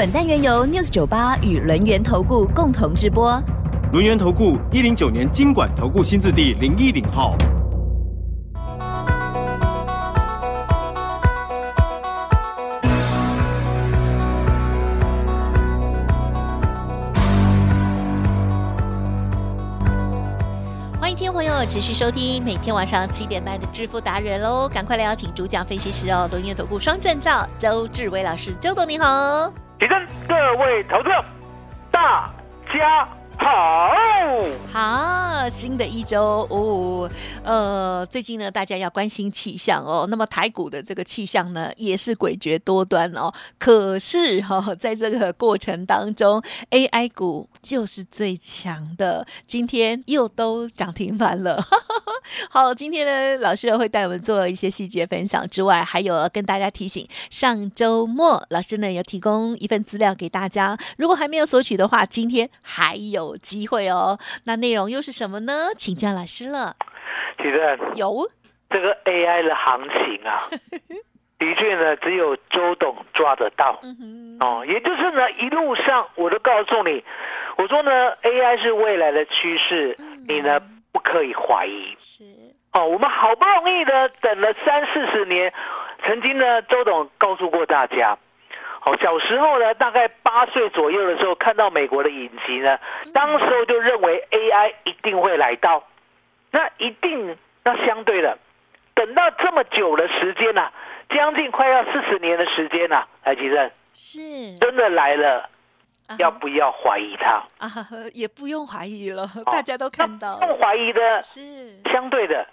本单元由 News 九八与轮源投顾共同直播。轮源投顾一零九年经管投顾新字第零一零号。欢迎听众朋友持续收听每天晚上七点半的致富达人喽！赶快来邀请主讲分析师哦，轮源投顾双证照周志伟老师，周总你好。提升各位投资，大家好。好，新的一周哦，呃，最近呢，大家要关心气象哦。那么台股的这个气象呢，也是诡谲多端哦。可是 哈、在这个过程当中，AI 股就是最强的，今天又都涨停板了。好，今天呢，老师会带我们做一些细节分享之外，还有跟大家提醒，上周末老师呢有提供一份资料给大家，如果还没有索取的话，今天还有机会哦。那内容又是什么呢？请教老师了。其实有，这个 AI 的行情啊，的确呢，只有周董抓得到。哦，也就是呢，一路上我都告诉你，我说呢，AI 是未来的趋势，你呢不可以怀疑。是，哦，我们好不容易呢等了三四十年，曾经呢，周董告诉过大家，哦，小时候呢，大概八岁左右的时候，看到美国的影集呢，当时候就认为 AI 一定会来到，那一定那相对的，等到这么久的时间呐、将近快要四十年的时间呐、来吉正是，真的来了，啊要不要怀疑他？啊，也不用怀疑了，大家都看到那不用怀疑的，是，相对的，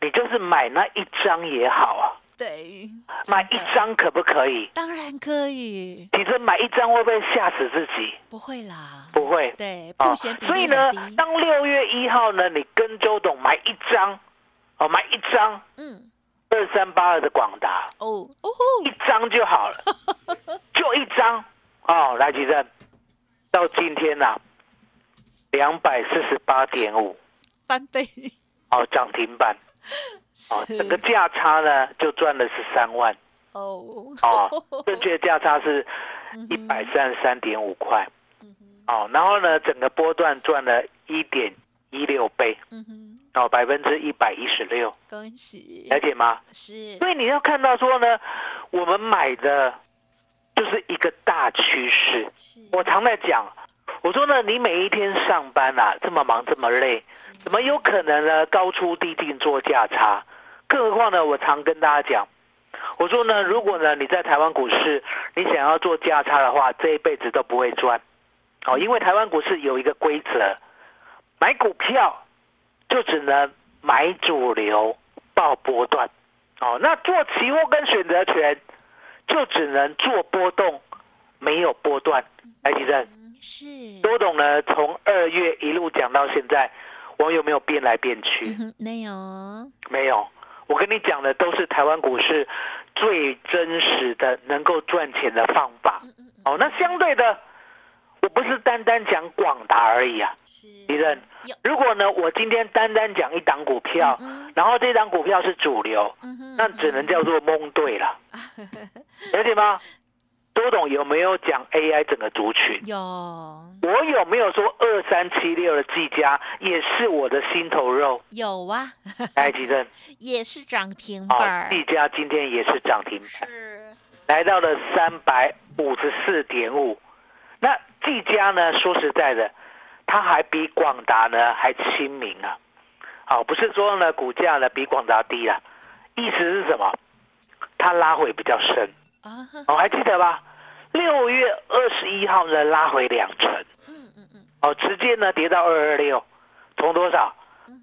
你就是买那一张也好啊。对，买一张可不可以？当然可以，其实买一张会不会吓死自己？不会啦，不会。对，哦风险比所以呢当六月一号呢，你跟周董买一张，哦，买一张嗯，二三八二的广达，哦，一，张就好了，就一张。哦。来，吉正，到今天呐、两百四十八点五，翻倍，哦，涨停板，哦，整个价差呢就赚了十三万，哦，哦，正确价差是嗯一百三十三点五块。哦，然后呢，整个波段赚了一点一六倍，嗯哼，哦，百分之一百一十六，恭喜，了解吗？是，所以你要看到说呢，我们买的就是一个大趋势。是，我常在讲，我说呢，你每一天上班啊，这么忙这么累，怎么有可能呢高出低进做价差？更何况呢，我常跟大家讲，我说呢，如果呢你在台湾股市，你想要做价差的话，这一辈子都不会赚。哦，因为台湾股市有一个规则，买股票就只能买主流，报波段。哦，那做期货跟选择权就只能做波动，没有波段。来，吉正。嗯是，周董呢，从二月一路讲到现在，我有没有变来变去？嗯，没有，没有，我跟你讲的都是台湾股市最真实的能够赚钱的方法。嗯嗯嗯，哦，那相对的，我不是单单讲广达而已啊。是，敌人，如果呢，我今天单单讲一档股票，嗯然后这档股票是主流，那只能叫做蒙对了，了解吗？周董有没有讲 AI 整个族群？有，我有没有说二三七六的技嘉也是我的心头肉？有啊，来，吉正 也是涨停啊，板，技嘉今天也是涨停板，是，来到了三百五十四点五。那技嘉呢？说实在的，它还比广达呢还亲民啊。好，不是说呢股价呢比广达低啊，意思是什么？它拉回比较深。啊，哦，还记得吧？六月二十一号呢拉回两成。嗯嗯嗯，哦，直接呢跌到二二六，从多少？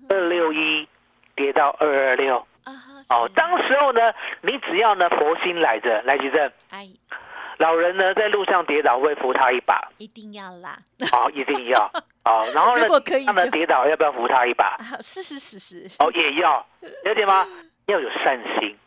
二六一跌到二二六。啊，哦，是当时候呢，你只要呢佛心来着，来吉正，哎，老人呢在路上跌倒会扶他一把，一定要啦，哦，一定要，哦，然后呢如果可以，他们跌倒要不要扶他一把？啊，是是是是，哦，也要，了解吗？要有善心。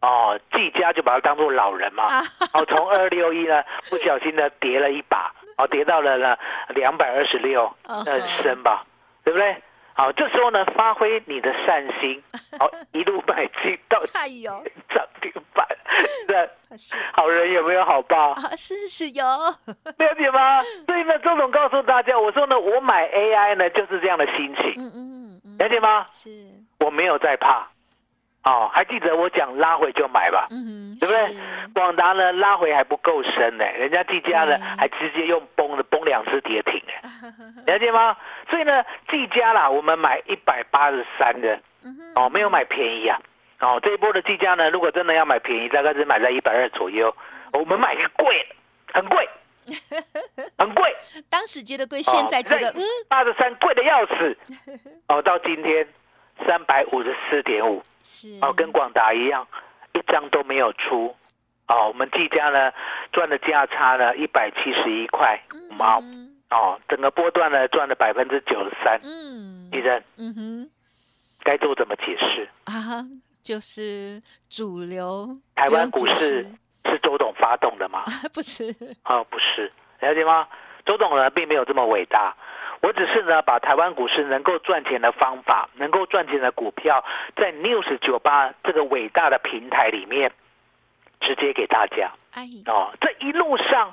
哦，季家就把它当做老人嘛。啊哦，从二六一呢不小心呢跌了一把，哦，跌到了呢两百二十六，很深吧，对不对？好，这时候呢发挥你的善心，好，一路买进到哎呦，涨停板，那好人有没有好报？啊，是是有，了解吗？所以呢，周总告诉大家，我说呢，我买 AI 呢就是这样的心情，嗯嗯嗯，了解吗？是，我没有在怕。哦，还记得我讲拉回就买吧，嗯，对不对是？广达呢拉回还不够深呢，人家技嘉呢对还直接用崩的崩两次跌停哎，了解吗？所以呢，技嘉啦，我们买一百八十三的哦，没有买便宜啊。哦，这一波的技嘉呢，如果真的要买便宜，大概是买在一百二左右。我们买是贵的，很贵，很贵。当时觉得贵，现在觉得嗯，八十三贵的要死。哦，到今天三百五十四点五，是，哦，跟广达一样，一张都没有出。哦，我们技嘉呢赚的价差呢一百七十一块五毛。嗯哦，整个波段呢赚了百分之九十三。嗯地震嗯哼该做怎么解释？啊，就是主流台湾股市是周董发动的吗？不是，哦，不是，了解吗？周董呢并没有这么伟大，我只是呢把台湾股市能够赚钱的方法，能够赚钱的股票，在 News 九八这个伟大的平台里面，直接给大家哎，哦。这一路上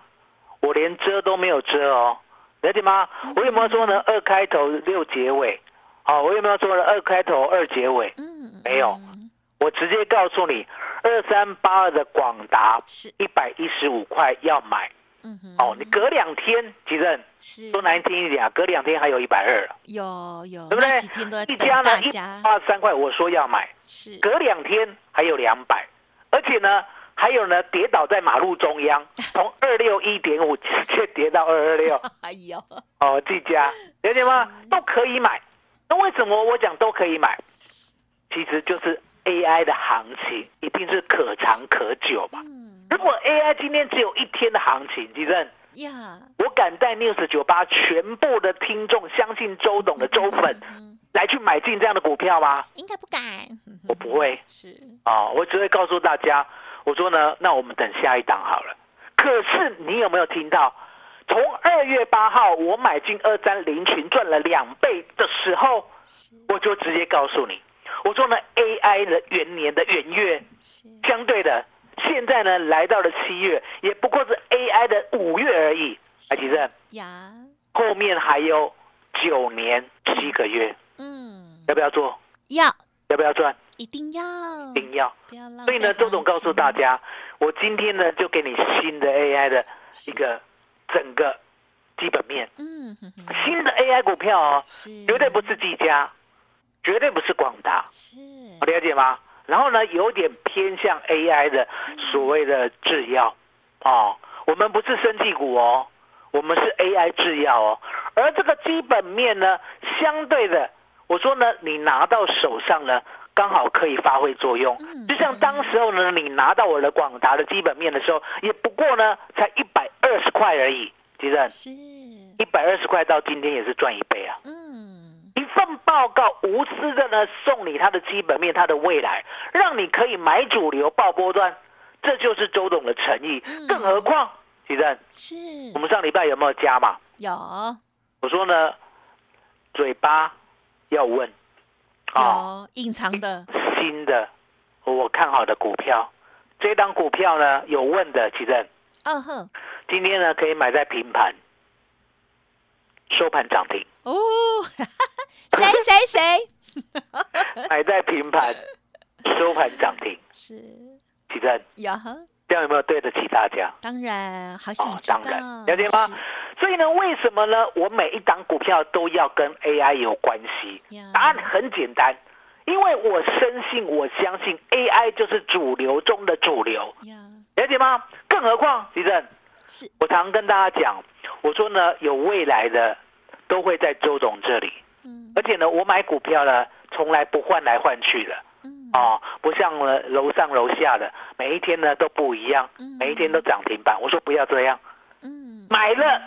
我连遮都没有遮哦，了解吗？我有没有说呢？二开头六结尾，哦，我有没有说呢？二开头二结尾？嗯，没有嗯我直接告诉你，二三八二的广达是，一百一十五块要买。嗯哼，哦，你隔两天，吉正是。说难听一点啊，隔两天还有一百二了，有有，对不对？几天都一家呢一大家，八十三块，我说要买，是，隔两天还有两百，而且呢，还有呢，跌倒在马路中央，从二六一点五直接跌到二二六，哎呦，哦，这家了解吗？都可以买。那为什么我讲都可以买？其实就是 AI 的行情一定是可长可久嘛。嗯如果 AI 今天只有一天的行情，吉正。呀，我敢带 News 九八全部的听众相信周董的周粉嗯来去买进这样的股票吗？应该不敢，我不会是，啊、我只会告诉大家，我说呢，那我们等下一档好了。可是你有没有听到？从二月八号我买进二三零群赚了两倍的时候，我就直接告诉你，我说呢，AI 的元年的元月，相对的，现在呢来到了七月，也不过是 AI 的五月而已。哎，其实呀，后面还有九年七个月，嗯，要不要做？要。要不要赚？一定要，一定要。要所以呢，周董告诉大家，我今天呢就给你新的 AI 的一个整个基本面，嗯哼哼，新的 AI 股票哦，是，绝对不是技嘉，绝对不是广达，是，我了解吗？然后呢，有点偏向 AI 的所谓的制药。哦，我们不是生技股哦，我们是 AI 制药哦，而这个基本面呢，相对的，我说呢，你拿到手上呢，刚好可以发挥作用。嗯就像当时候呢，你拿到我的广达的基本面的时候，也不过呢，才一百二十块而已，其实，一百二十块到今天也是赚一倍啊。嗯，报告无私的呢送你它的基本面，它的未来，让你可以买主流报波段，这就是周董的诚意。嗯。更何况，其正是。我们上礼拜有没有加嘛？有。我说呢，嘴巴要问。啊，有隐藏的，新的我看好的股票，这档股票呢有问的，其实嗯哼，今天呢可以买在平盘，收盘涨停，哦，谁谁谁 买在平盘，收盘涨停，是其实有，这样有没有对得起大家？当然好想哦，知道，当然，了解吗？所以呢，为什么呢？我每一档股票都要跟 AI 有关系呀？答案很简单，因为我深信，我相信 AI 就是主流中的主流，了解吗？更何况，李正，是我常跟大家讲，我说呢，有未来的都会在周董这里，嗯而且呢，我买股票呢，从来不换来换去的。嗯哦，不像呢楼上楼下的每一天呢都不一样，嗯每一天都涨停板。我说不要这样，嗯买了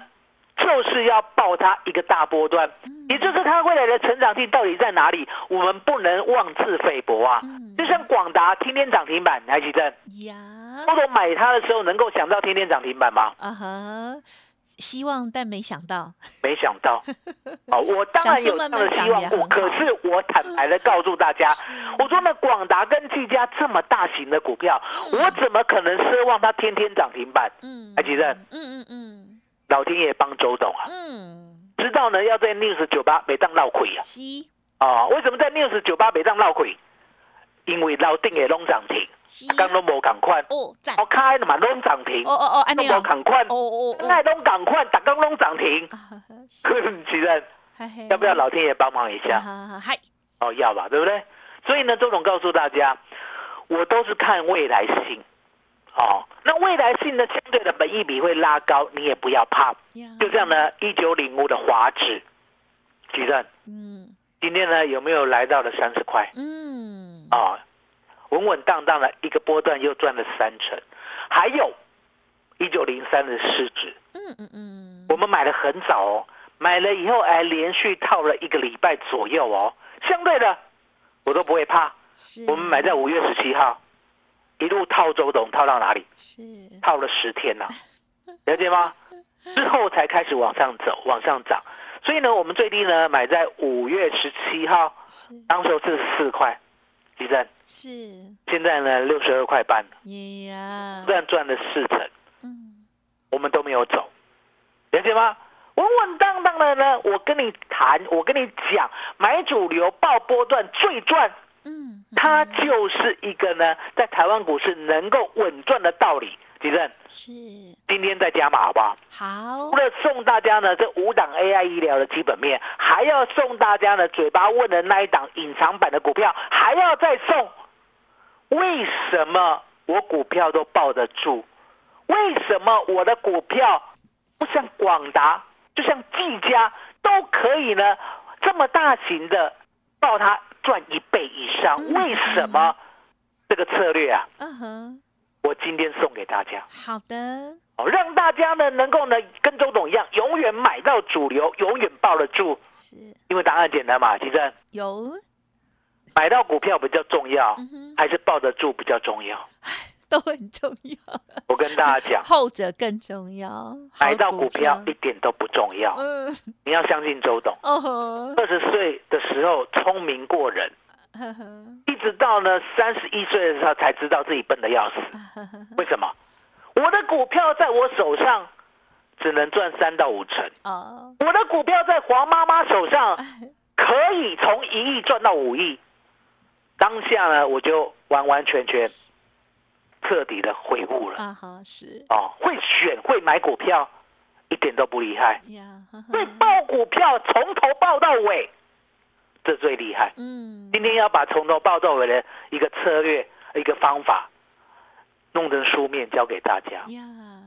就是要抱它一个大波段，嗯也就是它未来的成长性到底在哪里，我们不能妄自菲薄啊。嗯就像广达天天涨停板，还记得？总买它的时候能够想到天天涨停板吗？啊哈，希望但没想到，没想到，哦，我当然有这样的希望过，可是我坦白的告诉大家，我说呢，广达跟技嘉这么大型的股票，我怎么可能奢望它天天涨停板？嗯，还记得嗯嗯嗯。老天爷帮周董啊，嗯，知道呢要在 News 酒吧北当闹亏啊，西哦，为什么在 News 酒吧北当闹亏？因为老定也弄涨停，西刚都无赶快，哦赞，好开的嘛拢涨停。哦，哦哦，安都无，赶快，哦哦哦，那拢赶快，打刚拢涨停，啊其实 嘿嘿要不要老天爷帮忙一下？啊嗨，哦，要吧，对不对？所以呢，周总告诉大家，我都是看未来性。哦，那未来性呢，相对的本益比会拉高，你也不要怕。就这样呢，一九零五的华指，主任，嗯。今天呢有没有来到了三十块？嗯，啊、稳稳当当的一个波段又赚了三成。还有，一九零三的市值，嗯嗯嗯，我们买的很早哦，买了以后还连续套了一个礼拜左右哦。相对的，我都不会怕。是，我们买在五月十七号，一路套周董套到哪里？是，套了十天呐、了解吗？之后才开始往上走，往上涨。所以呢，我们最低呢买在五月十七号，是当时四十四块，地震，是，现在呢六十二块半，耶呀，虽然赚了四成，嗯。我们都没有走，了解吗？稳稳当当的呢，我跟你谈，我跟你讲，买主流爆波段最赚，嗯，它就是一个呢，在台湾股市能够稳赚的道理。地震，是今天再加码好不好？好除，了送大家呢这五档 AI 医疗的基本面，还要送大家呢嘴巴问的那一档隐藏版的股票，还要再送。为什么我股票都抱得住？为什么我的股票不像广达，就像技嘉都可以呢这么大型的抱它赚一倍以上？嗯为什么这个策略啊？嗯哼，我今天送给大家。好的，哦，让大家呢能够呢跟周董一样，永远买到主流，永远抱得住。是。因为答案简单嘛，其实有，买到股票比较重要，嗯，还是抱得住比较重要？都很重要，我跟大家讲，后者更重要，买到股票一点都不重要，嗯，你要相信周董。哦。吼，二十岁的时候聪明过人，呵呵一直到呢三十一岁的时候才知道自己笨的要死。为什么？我的股票在我手上只能赚三到五成，哦，我的股票在黄妈妈手上 可以从一亿赚到五亿。当下呢，我就完完全全彻底的悔悟了。啊哈是哦，会选会买股票，一点都不厉害。会报股票，从头报到尾，这最厉害。嗯，今天要把从头报到尾的一个策略、一个方法，弄成书面交给大家。呀，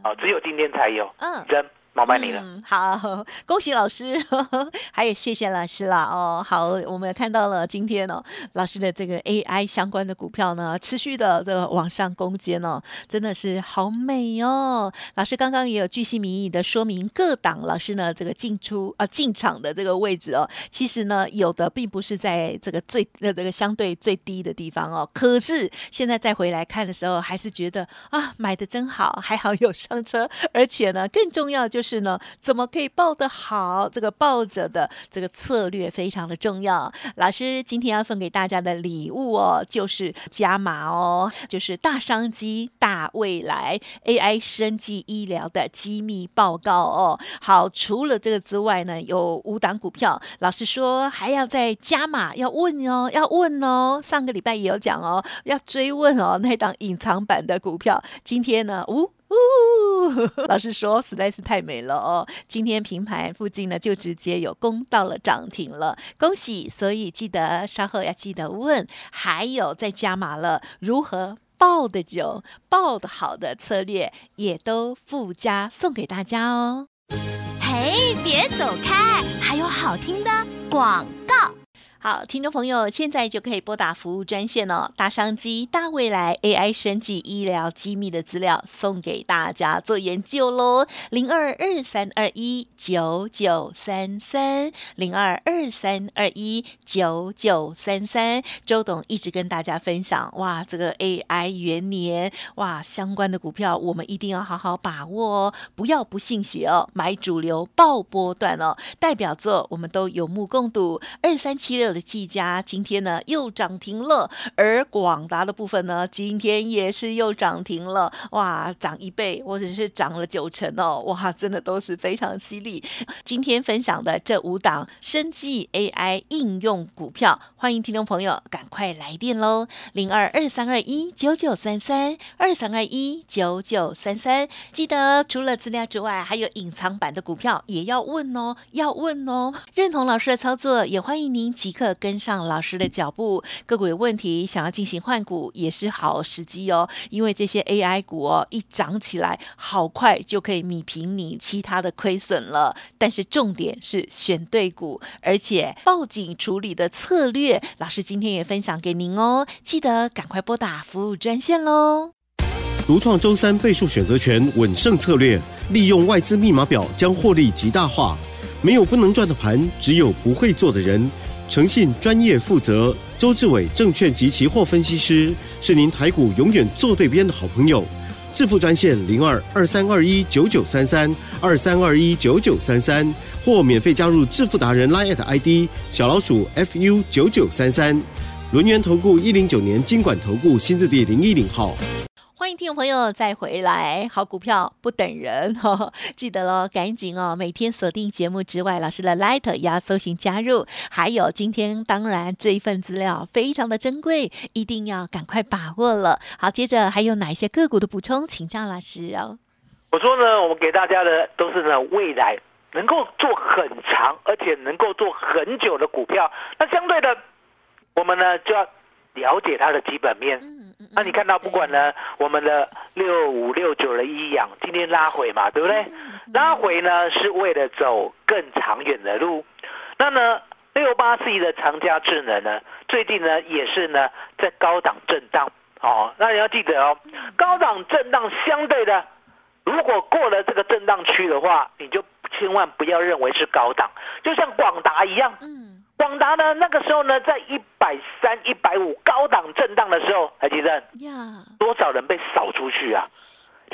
哦，只有今天才有。嗯。真麻烦你了。嗯，好，恭喜老师，还有谢谢老师啦。哦，好，我们也看到了今天哦，老师的这个 AI 相关的股票呢，持续的这个往上攻坚哦，真的是好美哦。老师刚刚也有巨细靡遗的说明各档老师呢这个进出啊进场的这个位置哦，其实呢有的并不是在这个最呃这个相对最低的地方哦，可是现在再回来看的时候，还是觉得啊买的真好，还好有上车，而且呢更重要就是是呢怎么可以抱得好，这个抱着的这个策略非常的重要。老师今天要送给大家的礼物哦，就是加码哦，就是大商机、大未来 AI 生技医疗的机密报告哦。好，除了这个之外呢，有五档股票，老师说还要再加码，要问哦，要问哦。上个礼拜也有讲哦，要追问哦，那档隐藏版的股票，今天呢，呜、呜，老师说实在是太美了哦！今天平盘附近呢，就直接有攻到了涨停了，恭喜！所以记得稍后要记得问，还有再加码了，如何抱的久、抱的好的策略，也都附加送给大家哦。嘿，别走开，还有好听的广告。好，听众朋友，现在就可以拨打服务专线哦。大商机、大未来、AI 生技、医疗机密的资料送给大家做研究喽。零二二三二一九九三三，零二二三二一九九三三。周董一直跟大家分享，哇，这个 AI 元年，哇，相关的股票我们一定要好好把握哦，不要不信邪哦，买主流爆波段哦，代表作我们都有目共睹。二三七六。的技嘉今天呢又涨停了，而广达的部分呢今天也是又涨停了，哇，涨一倍或者是涨了九成哦，哇，真的都是非常犀利。今天分享的这五档生技 AI 应用股票，欢迎听众朋友赶快来电喽，零二二三二一九九三三二三二一九九三三，记得除了资料之外，还有隐藏版的股票也要问哦，要问哦，认同老师的操作，也欢迎您即。刻跟上老师的脚步，个股有问题想要进行换股也是好时机哦。因为这些 AI 股哦，一涨起来，好快就可以米平你其他的亏损了。但是重点是选对股，而且报警处理的策略，老师今天也分享给您哦。记得赶快拨打服务专线喽。独创周三倍数选择权稳胜策略，利用外资密码表将获利极大化。没有不能赚的盘，只有不会做的人。诚信、专业、负责，周志伟证券及期货分析师是您台股永远做对边的好朋友。致富专线零二二三二一九九三三二三二一九九三三，或免费加入致富达人 Line ID 小老鼠 fu 九九三三。轮源投顾一零九年经管投顾新字第零一零号。欢迎听众朋友再回来，好股票不等人，记得喽，赶紧哦，每天锁定节目之外，老师的 Light 也要搜寻加入。还有今天当然这一份资料非常的珍贵，一定要赶快把握了。好，接着还有哪一些个股的补充，请教老师哦。我说呢，我们给大家的都是呢未来能够做很长，而且能够做很久的股票。那相对的，我们呢就要了解它的基本面。那你看到不管呢，我们的六五六九的一氧今天拉回嘛，对不对？拉回呢是为了走更长远的路。那呢六八四一的长家智能呢，最近呢也是呢在高档震荡哦。那你要记得哦，高档震荡相对的，如果过了这个震荡区的话，你就千万不要认为是高档，就像广达一样。广达呢？那个时候呢，在一百三、一百五高档震荡的时候，还记得呀？多少人被扫出去啊？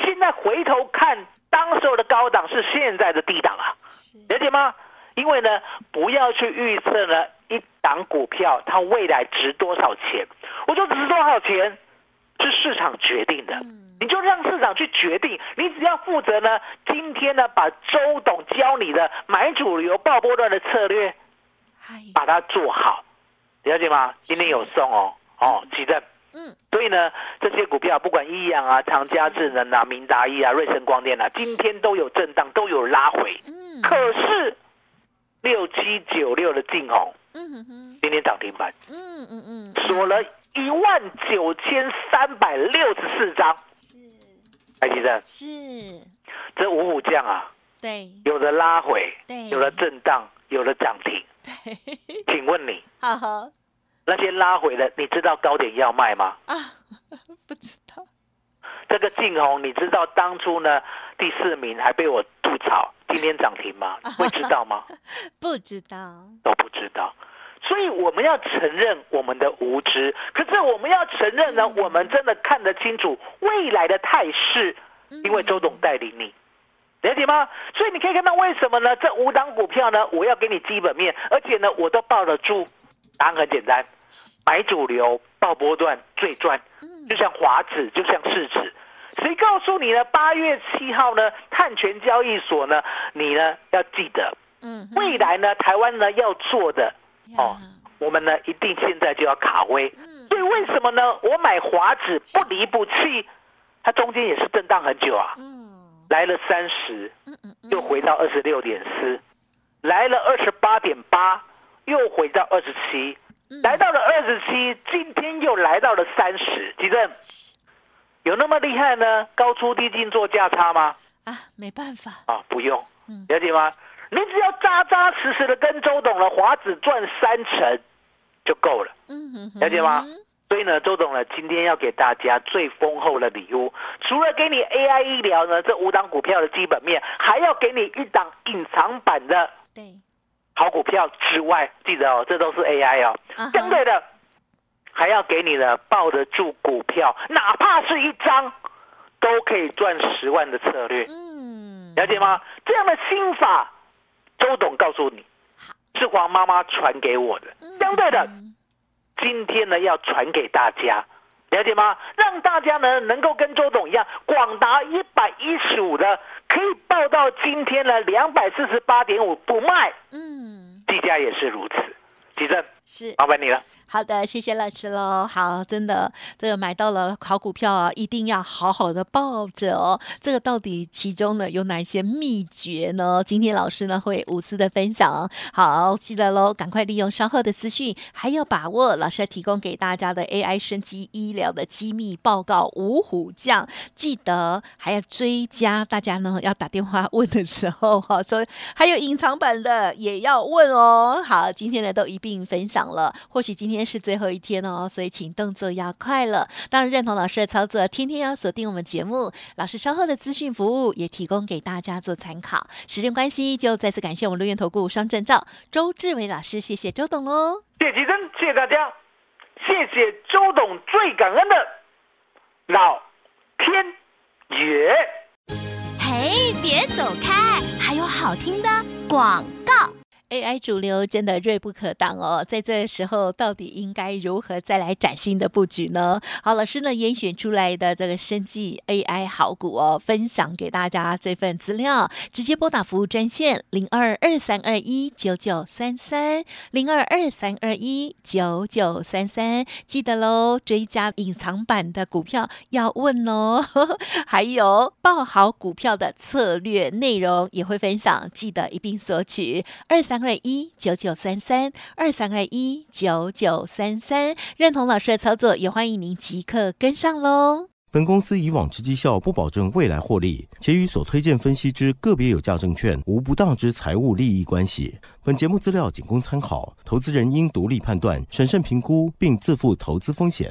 现在回头看，当时候的高档是现在的低档啊，了解吗？因为呢，不要去预测呢一档股票它未来值多少钱，我说值多少钱是市场决定的，你就让市场去决定，你只要负责呢，今天呢把周董教你的买主流爆波段的策略。把它做好，了解吗？今天有送哦，哦，记得。嗯，所以呢，这些股票不管益阳啊、长嘉智能啊、明达一啊、瑞声光电啊，今天都有震荡，都有拉回。嗯，可是六七九六的劲红，嗯哼哼，今天涨停板。嗯嗯嗯，锁了一万九千三百六十四张。是，还记得？是，这五虎将啊，对，有的拉回，对，有的震荡，有的涨停。请问你，那些拉回的，你知道高点要卖吗？啊，不知道。这个晋红，你知道当初呢第四名还被我吐槽，今天涨停吗？会知道吗？不知道，都不知道。所以我们要承认我们的无知，可是我们要承认呢，我们真的看得清楚未来的态势，因为周董带领你。了解吗？所以你可以看到为什么呢？这五档股票呢，我要给你基本面，而且呢，我都抱得住。答案很简单，买主流，报波段最赚。就像华指，就像市指。谁告诉你呢？八月七号呢，碳权交易所呢，你呢要记得，嗯，未来呢，台湾呢要做的哦，我们呢一定现在就要卡位。所以为什么呢？我买华指不离不弃，它中间也是震荡很久啊。来了三十，又回到二十六点四，来了二十八点八，又回到二十七，来到了二十七，今天又来到了三十，几正？有那么厉害呢？高出低进做价差吗？啊，没办法啊，不用，了解吗？你只要扎扎实实的跟周董了，华子赚三成，就够了，嗯哼哼了解吗？所以呢，周董呢今天要给大家最丰厚的礼物，除了给你 AI 医疗呢这五档股票的基本面，还要给你一档隐藏版的对，好股票之外，记得哦，这都是 AI 哦。相对的，还要给你的抱得住股票，哪怕是一张，都可以赚十万的策略，嗯，了解吗？这样的心法，周董告诉你，是黄妈妈传给我的。相对的，嗯今天呢要传给大家，了解吗？让大家呢能够跟周董一样，广达一百一十五的可以报到今天呢两百四十八点五不卖，嗯，技嘉也是如此。吉正，是麻烦你了。好的，谢谢老师喽。好，真的，这个买到了好股票啊，一定要好好的抱着哦。这个到底其中呢有哪些秘诀呢？今天老师呢会无私的分享。好，记得喽，赶快利用稍后的资讯，还有把握老师提供给大家的 AI 升级医疗的机密报告五虎将，记得还要追加。大家呢要打电话问的时候哈，说还有隐藏版的也要问哦。好，今天呢都一并分享了，或许今天是最后一天哦，所以请动作要快了。当然认同老师的操作，天天要锁定我们节目，老师稍后的资讯服务也提供给大家做参考。时间关系，就再次感谢我们陆源投顾双证照周志伟老师，谢谢周董喽。谢谢谢谢大家，谢谢周董，最感恩的老天爷。嘿，别走开，还有好听的广告。AI 主流真的锐不可挡哦，在这时候到底应该如何再来崭新的布局呢？好，老师呢严选出来的这个生技 AI 好股哦，分享给大家这份资料，直接拨打服务专线零二二三二一九九三三零二二三二一九九三三，记得喽，追加隐藏版的股票要问哦，还有报好股票的策略内容也会分享，记得一并索取二三三二一九九三三二三二一九九三三，认同老师的操作，也欢迎您即刻跟上喽。本公司以往之绩效不保证未来获利，且与所推荐分析之个别有价证券无不当之财务利益关系。本节目资料仅供参考，投资人应独立判断、审慎评估，并自负投资风险。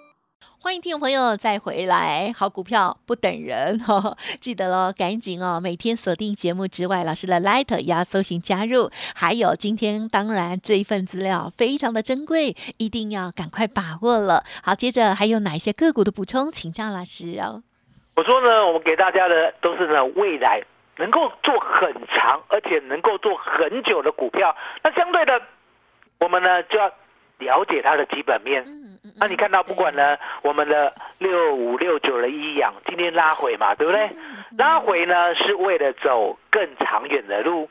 欢迎听众朋友再回来，好股票不等人哈、记得喽，赶紧哦，每天锁定节目之外，老师的 Light 也要搜寻加入。还有今天当然这一份资料非常的珍贵，一定要赶快把握了。好，接着还有哪一些个股的补充，请教老师哦。我说呢，我们给大家的都是呢未来能够做很长，而且能够做很久的股票。那相对的，我们呢就要了解它的基本面。嗯那你看到不管呢，我们的六五六九的一阳今天拉回嘛，对不对？拉回呢是为了走更长远的路。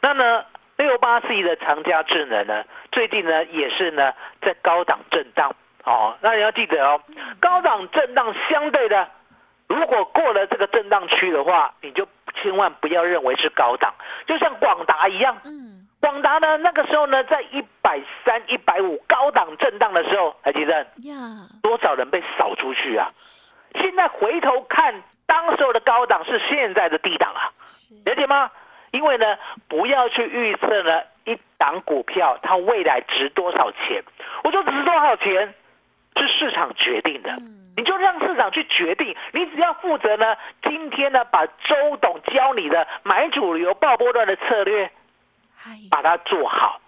那呢，六八四一的长加智能呢，最近呢也是呢在高档震荡哦。那你要记得哦，高档震荡相对的，如果过了这个震荡区的话，你就千万不要认为是高档，就像广达一样。嗯广达呢，那个时候呢，在一百三、一百五高档震荡的时候，还记得呀，多少人被扫出去啊？现在回头看，当时候的高档是现在的低档啊，是了解吗？因为呢，不要去预测呢一档股票它未来值多少钱，我说值多少钱是市场决定的。嗯你就让市场去决定，你只要负责呢，今天呢把周董教你的买主流爆波段的策略，嗨，把它做好，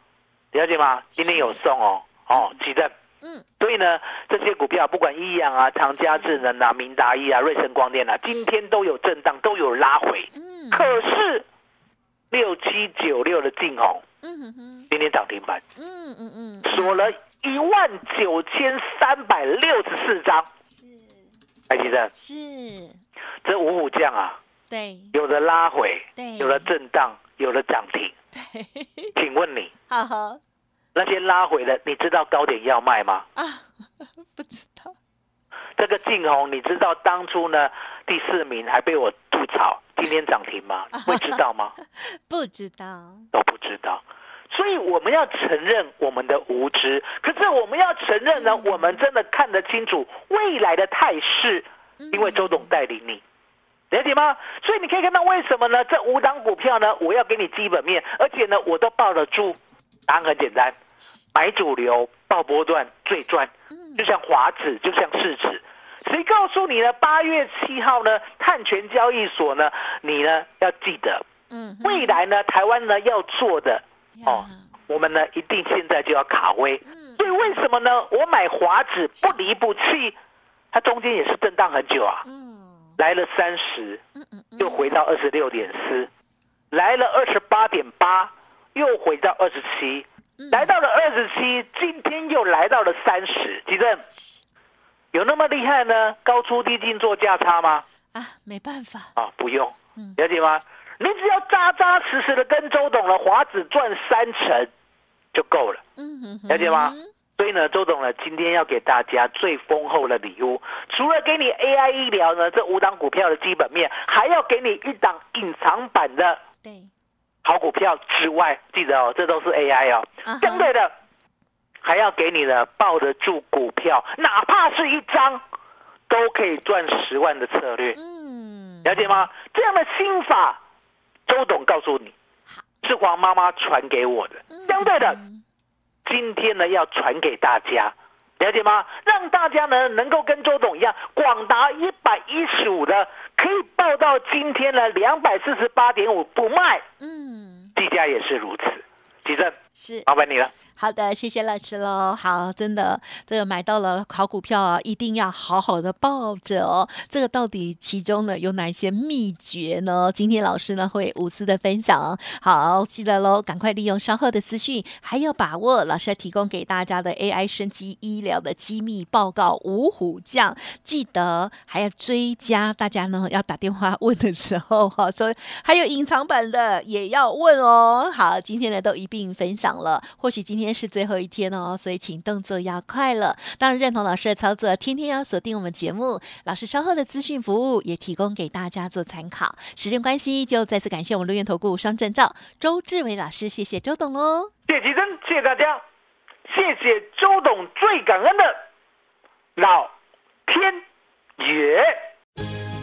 了解吗？今天有送哦，哦，记得。嗯，所以呢，这些股票不管一阳啊、长嘉智能啊、明达一啊、瑞声光电啊，今天都有震荡，都有拉回。嗯。可是六七九六的劲红嗯哼哼，今天涨停板，嗯嗯嗯，锁了一万九千三百六十四张。是。还记得是，这五虎将啊，对。有的拉回，对，有的震荡，有的涨停。对，请问你好好，那些拉回的，你知道高点要卖吗？啊，不知道。这个晋红，你知道当初呢第四名还被我吐槽，今天涨停吗？会知道吗？不知道。都不知道。所以我们要承认我们的无知，可是我们要承认呢，我们真的看得清楚未来的态势，因为周董带领你，了解吗？所以你可以看到为什么呢？这五档股票呢，我要给你基本面，而且呢，我都抱得住。答案很简单，买主流，报波段最赚。就像华指，就像市指，谁告诉你呢？八月七号呢，碳权交易所呢，你呢要记得，嗯，未来呢，台湾呢要做的。哦，我们呢一定现在就要卡位，所以为什么呢？我买华指不离不弃，它中间也是震荡很久啊，来了三十，又回到二十六点四，来了二十八点八，又回到二十七，来到了二十七，今天又来到了三十，几正有那么厉害呢？高出低进做价差吗？啊，没办法啊，不用，了解吗？你只要扎扎实实的跟周董的华子赚三成就够了，了解吗？所以呢，周董呢今天要给大家最丰厚的礼物，除了给你 AI 医疗呢这五档股票的基本面，还要给你一档隐藏版的对。好股票之外，记得哦，这都是 AI 哦，相对的还要给你的抱得住股票，哪怕是一张都可以赚十万的策略，嗯，了解吗？这样的心法。周董告诉你，是黄妈妈传给我的。相对的，今天呢要传给大家，了解吗？让大家呢能够跟周董一样，广达一百一十五的可以报到今天呢两百四十八点五不卖，嗯，地价也是如此。地震是，麻烦你了。好的，谢谢老师喽。好，真的，这个买到了好股票啊，一定要好好的抱着哦。这个到底其中呢有哪些秘诀呢？今天老师呢会无私的分享。好，记得喽，赶快利用稍后的资讯，还有把握老师要提供给大家的 AI 升级医疗的机密报告五虎将，记得还要追加。大家呢要打电话问的时候，哈，说还有隐藏版的也要问哦。好，今天呢都一并分享了，或许今天。是最后一天哦，所以请动作要快了。当然认同老师的操作，天天要锁定我们节目。老师稍后的资讯服务也提供给大家做参考。时间关系，就再次感谢我们陆源投顾双证照周志伟老师，谢谢周董喽。谢谢吉珍，谢谢大家，谢谢周董，最感恩的老天爷。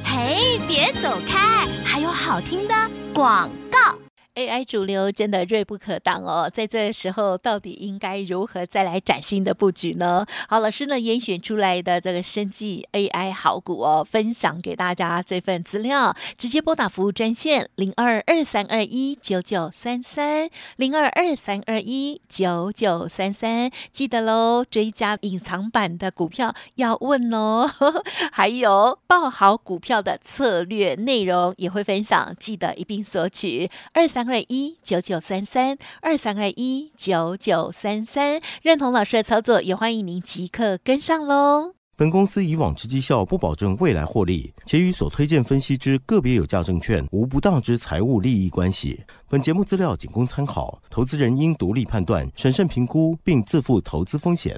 嘿，别走开，还有好听的广告。AI 主流真的锐不可挡哦，在这时候到底应该如何再来崭新的布局呢？好，老师呢严选出来的这个生技 AI 好股哦，分享给大家这份资料，直接拨打服务专线零二二三二一九九三三零二二三二一九九三三，记得喽，追加隐藏版的股票要问哦，还有报好股票的策略内容也会分享，记得一并索取二三。二一九九三三二三二一九九三三，认同老师的操作，也欢迎您即刻跟上喽。本公司以往之绩效不保证未来获利，且与所推荐分析之个别有价证券无不当之财务利益关系。本节目资料仅供参考，投资人应独立判断、审慎评估，并自负投资风险。